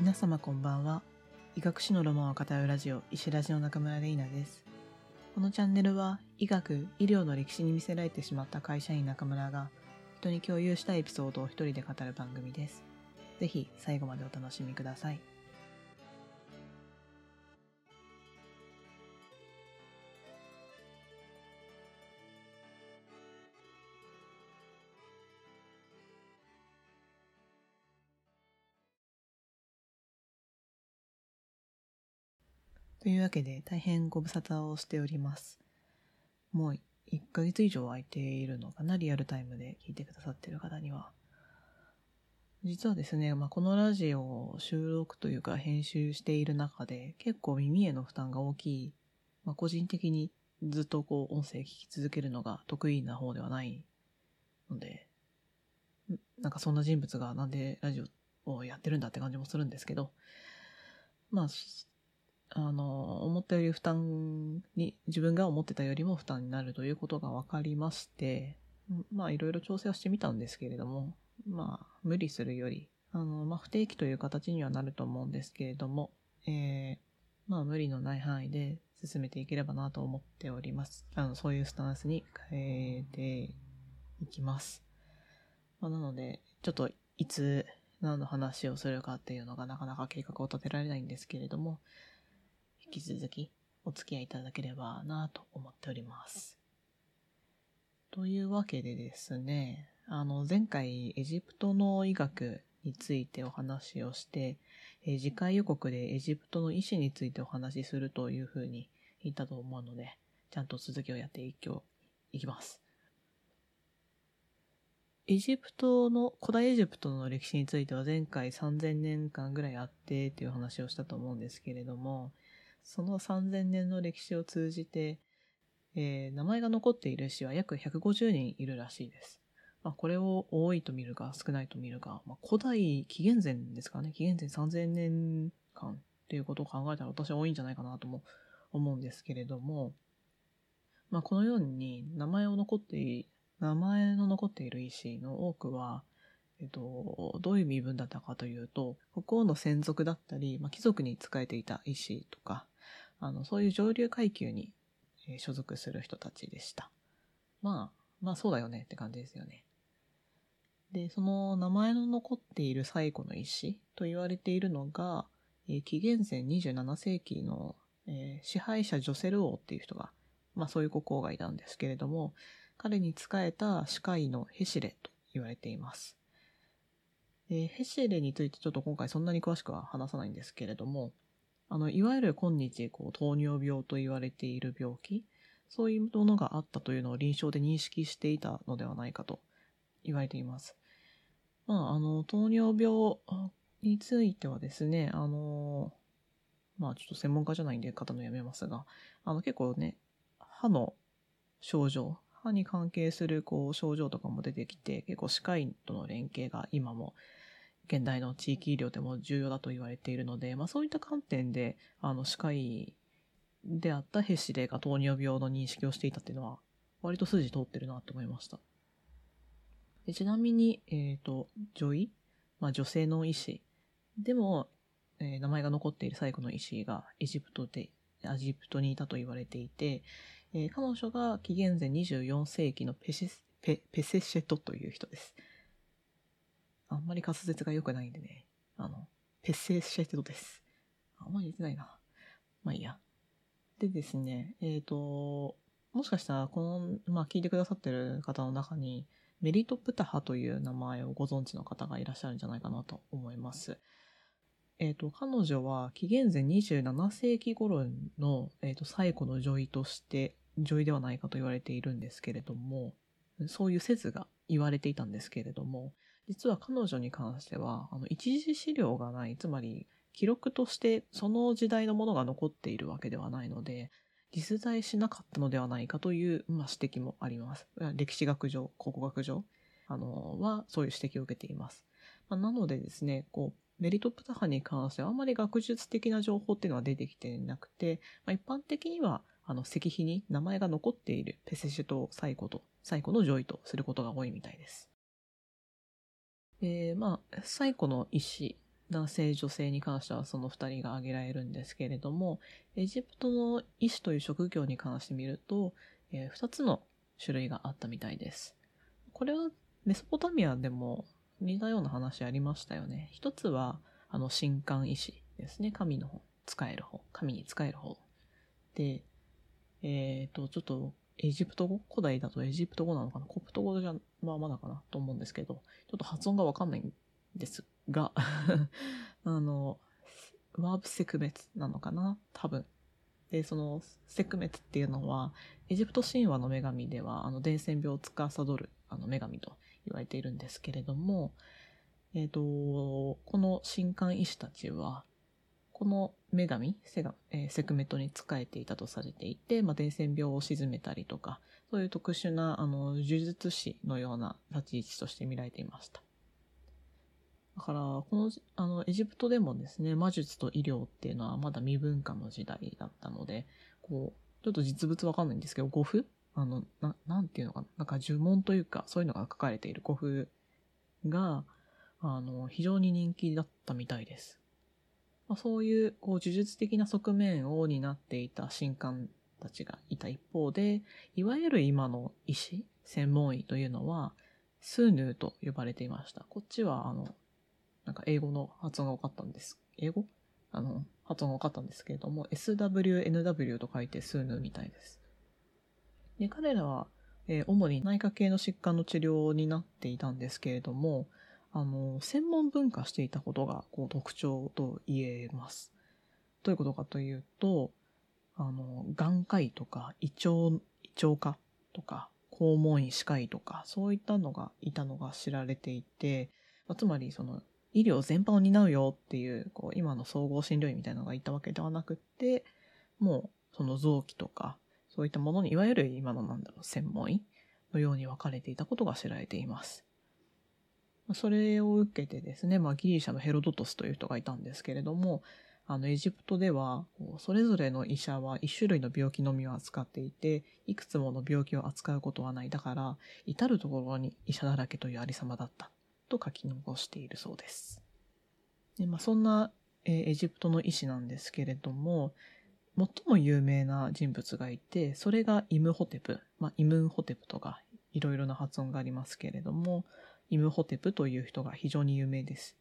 皆様こんばんは。医学史のロマンを語るラジオ、石ラジの中村玲奈です。このチャンネルは、医学、医療の歴史に見せられてしまった会社員中村が、人に共有したエピソードを一人で語る番組です。ぜひ、最後までお楽しみください。というわけで、大変ご無沙汰をしております。もう1ヶ月以上空いているのかな、リアルタイムで聞いてくださってる方には。実はですね、まあ、このラジオを収録というか編集している中で、結構耳への負担が大きい、まあ、個人的にずっとこう音声聞き続けるのが得意な方ではないので、なんかそんな人物がなんでラジオをやってるんだって感じもするんですけど、まあ、あの、思ったより負担に、自分が思ってたよりも負担になるということが分かりまして、まあいろいろ調整はしてみたんですけれども、まあ無理するより、あの、まあ不定期という形にはなると思うんですけれども、えー、まあ無理のない範囲で進めていければなと思っております。あの、そういうスタンスに変えていきます。まあなので、ちょっといつ何の話をするかっていうのがなかなか計画を立てられないんですけれども、引き続きお付き合いいただければなと思っております。というわけでですね、あの前回エジプトの医学についてお話をして、え次回予告でエジプトの医師についてお話しするというふうに言ったと思うので、ちゃんと続きをやっていきいきます。エジプトの、古代エジプトの歴史については前回3000年間ぐらいあってっていう話をしたと思うんですけれども、その3000年の歴史を通じて、えー名前が残っている詩は約150人いるらしいです。まあ、これを多いと見るか少ないと見るか、まあ、古代紀元前ですかね、紀元前3000年間っていうことを考えたら私は多いんじゃないかなとも思うんですけれども、まあ、このように名前を残って名前の残っている医師の多くは、えっと、どういう身分だったかというと、国王の専属だったり、まあ、貴族に仕えていた医師とか、あの、そういう上流階級に、所属する人たちでした。まあ、まあそうだよねって感じですよね。で、その名前の残っている最古の医師と言われているのが、えー紀元前27世紀の、えー支配者ジョセル王っていう人が、まあそういう国王がいたんですけれども、彼に仕えた歯科医のヘシレと言われています。でヘシレについてちょっと今回そんなに詳しくは話さないんですけれども、あの、いわゆる今日、こう、糖尿病と言われている病気、そういうものがあったというのを臨床で認識していたのではないかと言われています。まあ、あの、糖尿病についてはですね、あの、まあ、ちょっと専門家じゃないんで方のやめますが、あの、結構ね、歯の症状、歯に関係するこう症状とかも出てきて、結構歯科医との連携が今も現代の地域医療でも重要だと言われているので、まあそういった観点で、あの歯科医であったヘシレが糖尿病の認識をしていたっていうのは、割と筋通ってるなと思いました。でちなみに、えっ、と、女医、まあ女性の医師でも、えー名前が残っている最後の医師がエジプトで、エジプトにいたと言われていて、えー彼女が紀元前24世紀のペシペペセシェトという人です。あんまり滑舌が良くないんでね。あの、ペセシェトです。あんまり言ってないな。まあいいや。でですね、えっ、と、もしかしたら、この、まあ聞いてくださってる方の中に、メリトプタハという名前をご存知の方がいらっしゃるんじゃないかなと思います。えっ、と、彼女は紀元前27世紀頃の、えー、と最古の女医として、女医ではないかと言われているんですけれども、そういう説が言われていたんですけれども、実は彼女に関しては、あの、一時資料がない、つまり、記録としてその時代のものが残っているわけではないので、実在しなかったのではないかという、まあ、指摘もあります。歴史学上、考古学上、あの、は、そういう指摘を受けています。まあ、なのでですね、こう、メリトプタハに関してはあまり学術的な情報っていうのは出てきてなくて、まあ、一般的には、あの、石碑に名前が残っているペセシュとサイコと、サイコの上位とすることが多いみたいです。えー、まあ、最古の医師男性女性に関してはその2人が挙げられるんですけれどもエジプトの医師という職業に関して見ると、えー、2つの種類があったみたいです。これはメソポタミアでも似たような話ありましたよね。一つはあの神官医師ですね。神の方使える方。神に使える方。でえっ、ー、とちょっとエジプト語？古代だとエジプト語なのかな？コプト語じゃまあまだかなと思うんですけどちょっと発音がわかんないんですが あの、ワーブセクメツなのかな？多分。で、その、セクメツっていうのは、エジプト神話の女神では、あの、伝染病を司る、あの、女神と言われているんですけれども、えっ、ー、と、この神官医師たちは、この女神、セガ、えー、セクメトに仕えていたとされていて、まあ、伝染病を鎮めたりとか、そういう特殊な、あの、呪術師のような立ち位置として見られていました。だから、この、あの、エジプトでもですね、魔術と医療っていうのはまだ未文化の時代だったので、こう、ちょっと実物わかんないんですけど、語符？あの、な、なんていうのかな？なんか呪文というか、そういうのが書かれている語符が、あの、非常に人気だったみたいです。まあ、そういう、こう、呪術的な側面を担っていた神官たちがいた一方で、いわゆる今の医師、専門医というのは、スーヌーと呼ばれていました。こっちは、あの、なんか英語の発音が分かったんです。英語？あの、発音が分かったんですけれども、SWNW と書いてスーヌみたいです。で、彼らは、えー、主に内科系の疾患の治療になっていたんですけれども、あの、専門分化していたことがこう特徴と言えます。どういうことかというと、あの、眼科医とか胃腸、胃腸科とか、肛門医、歯科医とか、そういったのがいたのが知られていて、まあ、つまりその医療全般を担うよっていう、こう、今の総合診療医みたいなのがいたわけではなくって、もう、その臓器とか、そういったものに、いわゆる今のなんだろう、専門医のように分かれていたことが知られています。それを受けてですね、まあ、ギリシャのヘロドトスという人がいたんですけれども、あの、エジプトでは、それぞれの医者は一種類の病気のみを扱っていて、いくつもの病気を扱うことはない。だから、至るところに医者だらけというありさまだった。と書き残しているそうです。でまあ、そんな、え、エジプトの医師なんですけれども、最も有名な人物がいて、それがイムホテプ、まあ、イムンホテプとかいろいろな発音がありますけれども、イムホテプという人が非常に有名です。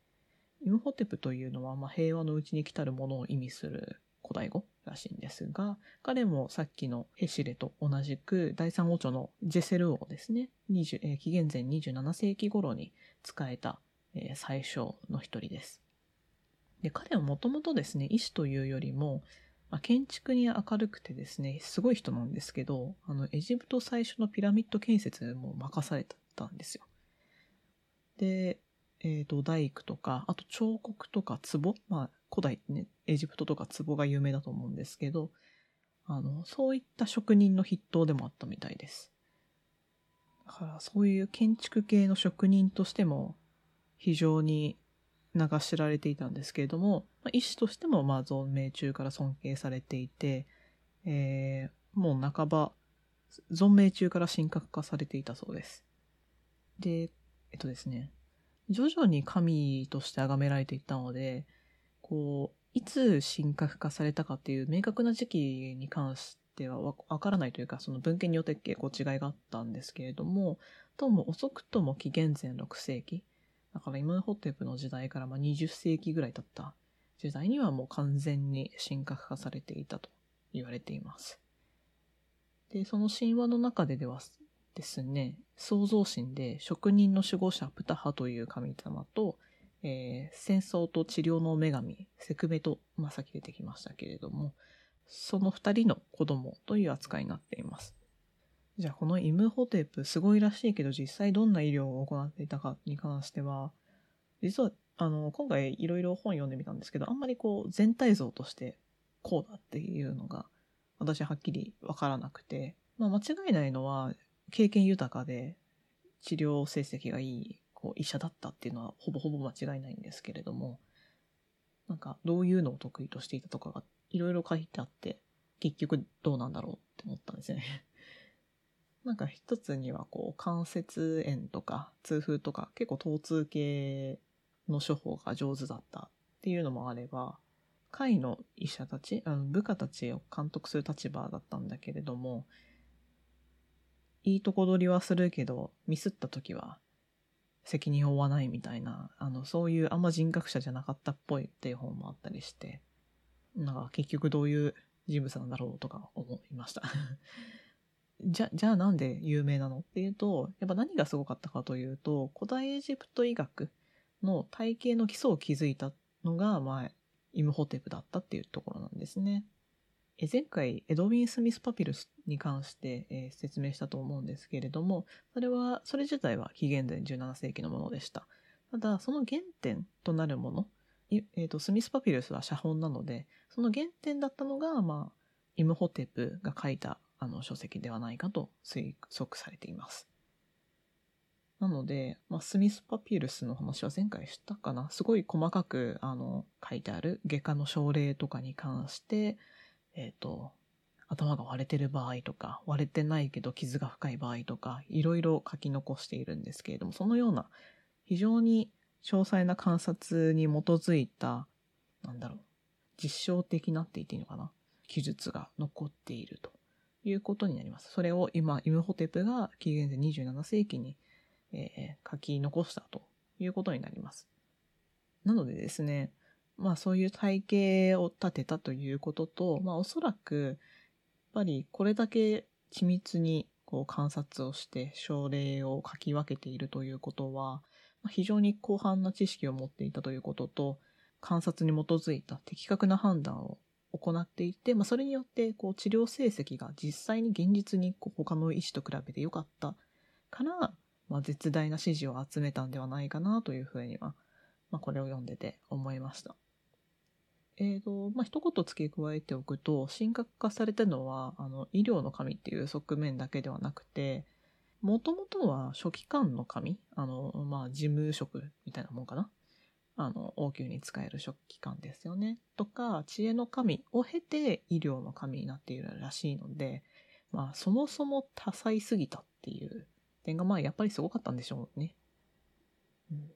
イムホテプというのは、まあ、平和のうちに来たるものを意味する古代語らしいんですが、彼もさっきのヘシレと同じく第三王朝のジェセル王ですね、えー、紀元前27世紀頃に使えた、えー、最初の一人です。で、彼はもともとですね、医師というよりも、まあ、建築に明るくてですね、すごい人なんですけど、あの、エジプト最初のピラミッド建設も任されたんですよ。で、えっ、ー、と、大工とか、あと彫刻とか壺、まあ、古代ね、エジプトとか壺が有名だと思うんですけど、あの、そういった職人の筆頭でもあったみたいです。だからそういう建築系の職人としても非常に名が知られていたんですけれども、まあ、医師としてもまあ存命中から尊敬されていて、えー、もう半ば存命中から神格化されていたそうです。で、えっとですね、徐々に神として崇められていったので、こう、いつ神格化されたかっていう明確な時期に関してはわからないというか、その文献によって結構違いがあったんですけれども、どうも遅くとも紀元前6世紀、だからイムホテプの時代からまあ20世紀ぐらい経った時代にはもう完全に神格化されていたと言われています。で、その神話の中でではですね、創造神で職人の守護者プタハという神様と、えー、戦争と治療の女神セクメと、まあ、さっき出てきましたけれども、その二人の子供という扱いになっています。じゃあこのイムホテープすごいらしいけど実際どんな医療を行っていたかに関しては、実はあの今回いろいろ本読んでみたんですけど、あんまりこう全体像としてこうだっていうのが私はっきりわからなくて、まあ間違いないのは経験豊かで治療成績がいいこう医者だったっていうのはほぼほぼ間違いないんですけれども、なんかどういうのを得意としていたとかがいろいろ書いてあって、結局どうなんだろうって思ったんですね。なんか一つにはこう関節炎とか痛風とか結構疼痛系の処方が上手だったっていうのもあれば、会の医者たち、あの部下たちを監督する立場だったんだけれども、いいとこ取りはするけど、ミスった時は責任を負わないみたいな、あの、そういうあんま人格者じゃなかったっぽいっていう本もあったりして、なんか結局どういう人物なんだろうとか思いました じゃ、じゃあなんで有名なのっていうと、やっぱ何がすごかったかというと、古代エジプト医学の体系の基礎を築いたのが、まあ、イムホテプだったっていうところなんですね。え前回、エドウィン・スミス・パピルスに関して、えー、説明したと思うんですけれども、それは、それ自体は紀元前17世紀のものでした。ただ、その原点となるもの、えーと、スミス・パピルスは写本なので、その原点だったのが、まあ、イムホテプが書いたあの書籍ではないかと推測されています。なので、まあ、スミス・パピルスの話は前回したかなすごい細かくあの書いてある外科の症例とかに関して、えっ、ー、と、頭が割れてる場合とか、割れてないけど傷が深い場合とか、いろいろ書き残しているんですけれども、そのような非常に詳細な観察に基づいた、なんだろう、実証的なって言っていいのかな記述が残っているということになります。それを今、イムホテプが紀元前27世紀に、えー、書き残したということになります。なのでですね、まあそういう体系を立てたということと、まあおそらく、ぱりこれだけ緻密にこう観察をして症例を書き分けているということは、非常に広範な知識を持っていたということと、観察に基づいた的確な判断を行っていて、まあ、それによってこう治療成績が実際に現実にこう他の医師と比べて良かったから、まあ、絶大な支持を集めたんではないかなというふうには、まあ、これを読んでて思いました。えーとまあ、一言付け加えておくと神格化されたのはあの医療の神っていう側面だけではなくてもともとは書記官の神あの、まあ、事務職みたいなもんかなあの、王宮に使える食器官ですよね。とか、知恵の神を経て医療の神になっているらしいので、まあ、そもそも多彩すぎたっていう点が、まあ、やっぱりすごかったんでしょうね。うん、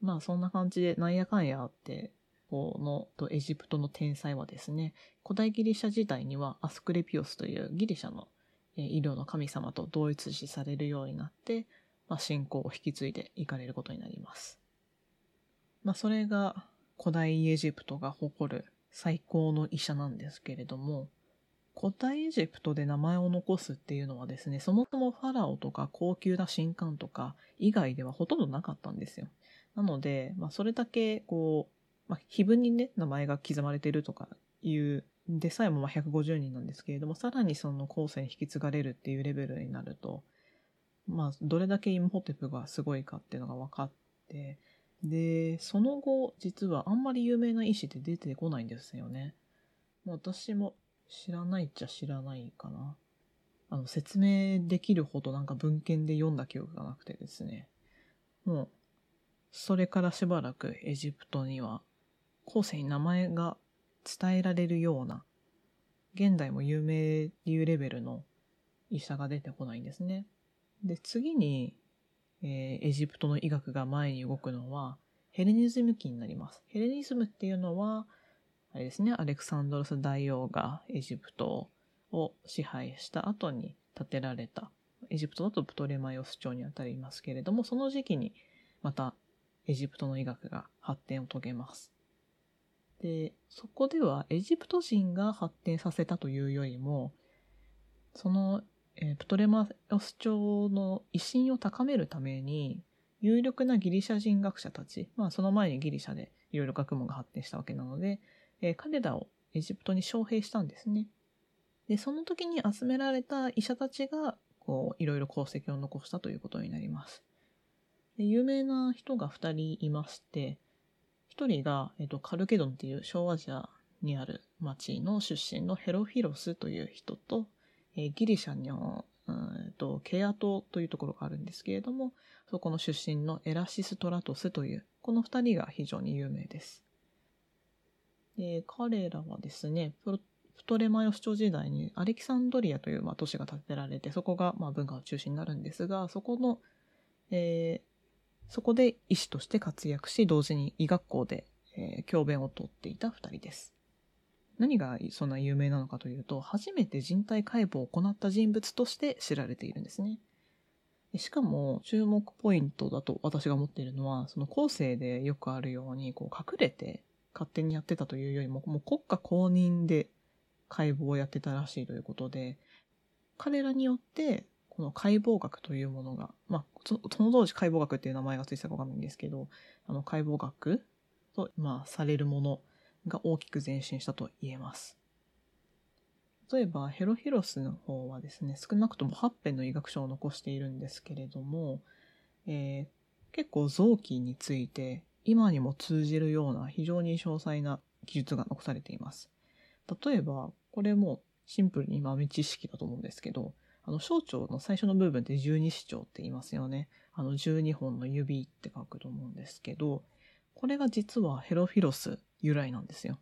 まあ、そんな感じで、なんやかんやあって、このとエジプトの天才はですね、古代ギリシャ時代にはアスクレピオスというギリシャの医療の神様と同一視されるようになって、まあ、信仰を引き継いでいかれることになります。まあ、それが古代エジプトが誇る最高の医者なんですけれども、古代エジプトで名前を残すっていうのはですね、そもそもファラオとか高級な神官とか以外ではほとんどなかったんですよ。なので、まあ、それだけこう、まあ、碑文にね、名前が刻まれてるとかいうでさえもまあ150人なんですけれども、さらにその後世に引き継がれるっていうレベルになると、まあ、どれだけイムホテプがすごいかっていうのが分かって、で、その後、実はあんまり有名な医師って出てこないんですよね。私も知らないっちゃ知らないかな。あの、説明できるほどなんか文献で読んだ記憶がなくてですね。もう、それからしばらくエジプトには、後世に名前が伝えられるような、現代も有名っていうレベルの医者が出てこないんですね。で、次にえー、エジプトの医学が前に動くのはヘレニズム期になります。ヘレニズムっていうのは、あれですね、アレクサンドロス大王がエジプトを支配した後に建てられた、エジプトだとプトレマイオス朝にあたりますけれども、その時期にまたエジプトの医学が発展を遂げます。で、そこではエジプト人が発展させたというよりも、そのえ、プトレマオス朝の威信を高めるために、有力なギリシャ人学者たち、まあその前にギリシャでいろいろ学問が発展したわけなので、えー、彼らをエジプトに招聘したんですね。で、その時に集められた医者たちが、こう、いろいろ功績を残したということになります。で有名な人が二人いまして、一人が、えっ、と、カルケドンっていう小アジアにある町の出身のヘロフィロスという人と、えギリシャの、うんと、ケア島というところがあるんですけれども、そこの出身のエラシストラトスという、この二人が非常に有名です。で彼らはですね、プトレマイオス朝時代にアレキサンドリアという、まあ、都市が建てられて、そこが、まあ、文化の中心になるんですが、そこの、えー、そこで医師として活躍し、同時に医学校で、えー教鞭をとっていた二人です。何がそんな有名なのかというと、初めて人体解剖を行った人物として知られているんですね。しかも、注目ポイントだと私が思っているのは、その後世でよくあるように、こう隠れて勝手にやってたというよりも、もう国家公認で解剖をやってたらしいということで、彼らによって、この解剖学というものが、まあ、そその当時解剖学っていう名前がついてたかわかんないんですけど、あの解剖学と、まあ、されるものが大きく前進したと言えます。例えば、ヘロヒロスの方はですね、少なくとも8編の医学書を残しているんですけれども、えー結構臓器について今にも通じるような非常に詳細な記述が残されています。例えば、これもシンプルに豆知識だと思うんですけど、あの、小腸の最初の部分って十二指腸って言いますよね。あの、12本の指って書くと思うんですけど、これが実はヘロフィロス由来なんですよ。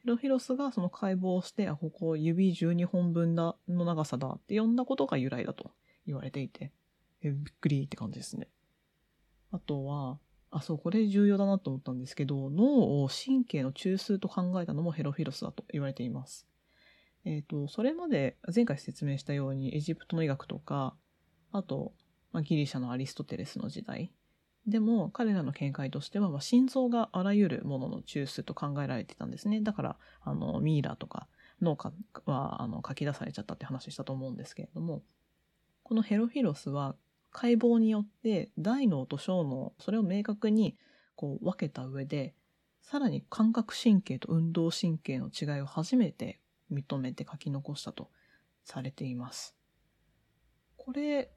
ヘロフィロスがその解剖をして、あ、ここ指12本分だの長さだって呼んだことが由来だと言われていて、えびっくりって感じですね。あとは、あ、そう、これ重要だなと思ったんですけど、脳を神経の中枢と考えたのもヘロフィロスだと言われています。えっ、と、それまで前回説明したようにエジプトの医学とか、あと、まあ、ギリシャのアリストテレスの時代。でも、彼らの見解としては、まあ、心臓があらゆるものの中枢と考えられてたんですね。だから、あの、ミイラとか脳かは、あの、書き出されちゃったって話したと思うんですけれども、このヘロフィロスは解剖によって大脳と小脳、それを明確にこう分けた上で、さらに感覚神経と運動神経の違いを初めて認めて書き残したとされています。これ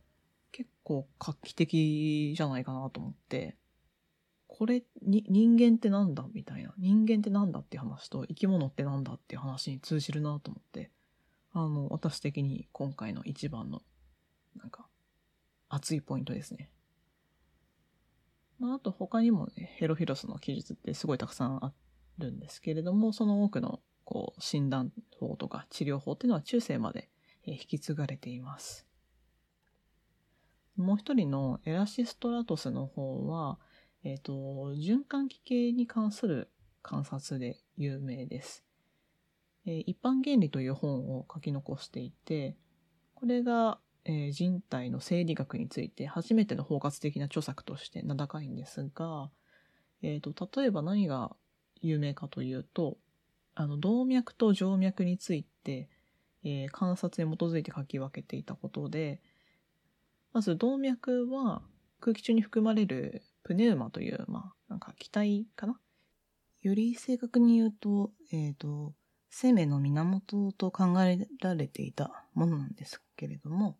結構画期的じゃないかなと思って、これに人間ってなんだみたいな。人間ってなんだっていう話と生き物ってなんだっていう話に通じるなと思って、あの、私的に今回の一番のなんか熱いポイントですね。まあ、あと他にもね、ヘロフィロスの記述ってすごいたくさんあるんですけれども、その多くのこう診断法とか治療法っていうのは中世までえー引き継がれています。もう一人のエラシストラトスの方は、えっ、と、循環器系に関する観察で有名です。えー一般原理という本を書き残していて、これが、えー人体の生理学について初めての包括的な著作として名高いんですが、えーと、例えば何が有名かというと、あの、動脈と静脈について、えー観察に基づいて書き分けていたことで、まず動脈は空気中に含まれるプネウマという、まあ、なんか気体かな？より正確に言うと、えっ、と、生命の源と考えられていたものなんですけれども、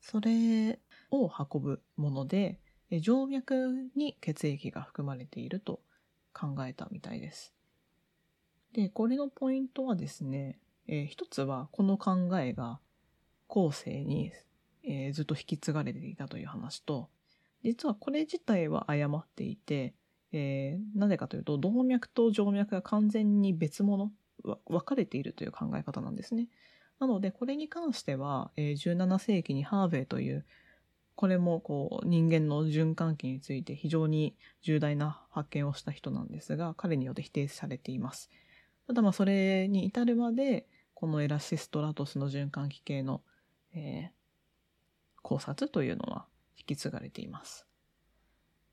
それを運ぶもので、静脈に血液が含まれていると考えたみたいです。で、これのポイントはですね、えー一つはこの考えが後世に、えーずっと引き継がれていたという話と、実はこれ自体は誤っていて、えーなぜかというと、動脈と静脈が完全に別物、分かれているという考え方なんですね。なので、これに関しては、えー17世紀にハーヴェイという、これもこう人間の循環器について非常に重大な発見をした人なんですが、彼によって否定されています。ただまあそれに至るまで、このエラシストラトスの循環器系の、えー考察というのは引き継がれています。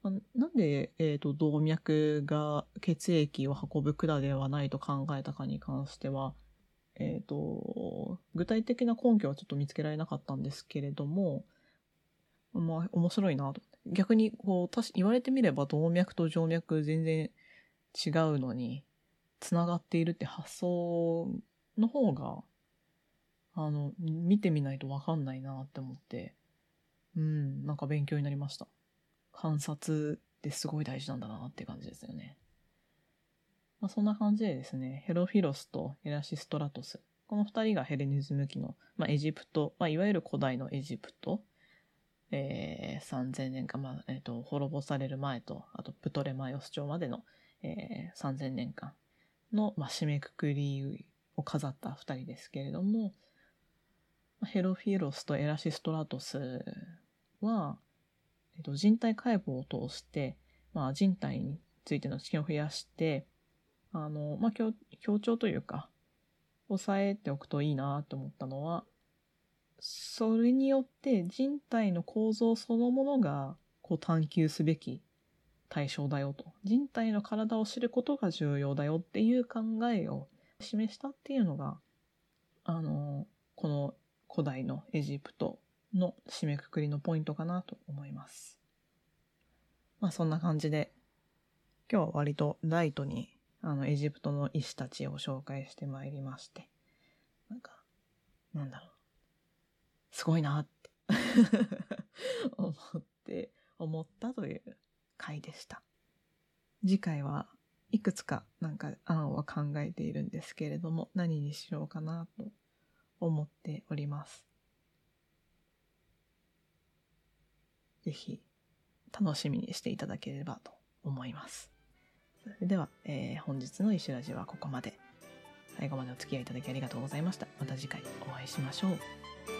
まあなんで、えーと動脈が血液を運ぶ管ではないと考えたかに関しては、えっ、と、具体的な根拠はちょっと見つけられなかったんですけれども、まあ、面白いなと。逆に、こう、言われてみれば動脈と静脈全然違うのに、つながっているって発想の方が、あの、見てみないとわかんないなって思って、うん、なんか勉強になりました。観察ってすごい大事なんだなって感じですよね。まあ、そんな感じでですね、ヘロフィロスとエラシストラトス。この二人がヘレニズム期の、まあ、エジプト、まあ、いわゆる古代のエジプト、えー、3000年間、まあ、えっ、と、滅ぼされる前と、あと、プトレマイオス朝までの、えー、3000年間の、まあ、締めくくりを飾った二人ですけれども、ヘロフィエロスとエラシストラトスは、えっと、人体解剖を通して、まあ、人体についての知見を増やして、あの、まあ、強強調というか、抑えておくといいなと思ったのは、それによって人体の構造そのものがこう探求すべき対象だよと。人体の体を知ることが重要だよっていう考えを示したっていうのが、あの、この古代のエジプトの締めくくりのポイントかなと思います。まあそんな感じで、今日は割とライトにあのエジプトの医師たちを紹介してまいりまして、なんか、なんだろう。すごいなって 思って、思ったという回でした。次回はいくつかなんか案は考えているんですけれども、何にしようかなと思っております。ぜひ楽しみにしていただければと思います。それでは、えー本日の石ラジはここまで。最後までお付き合いいただきありがとうございました。また次回お会いしましょう。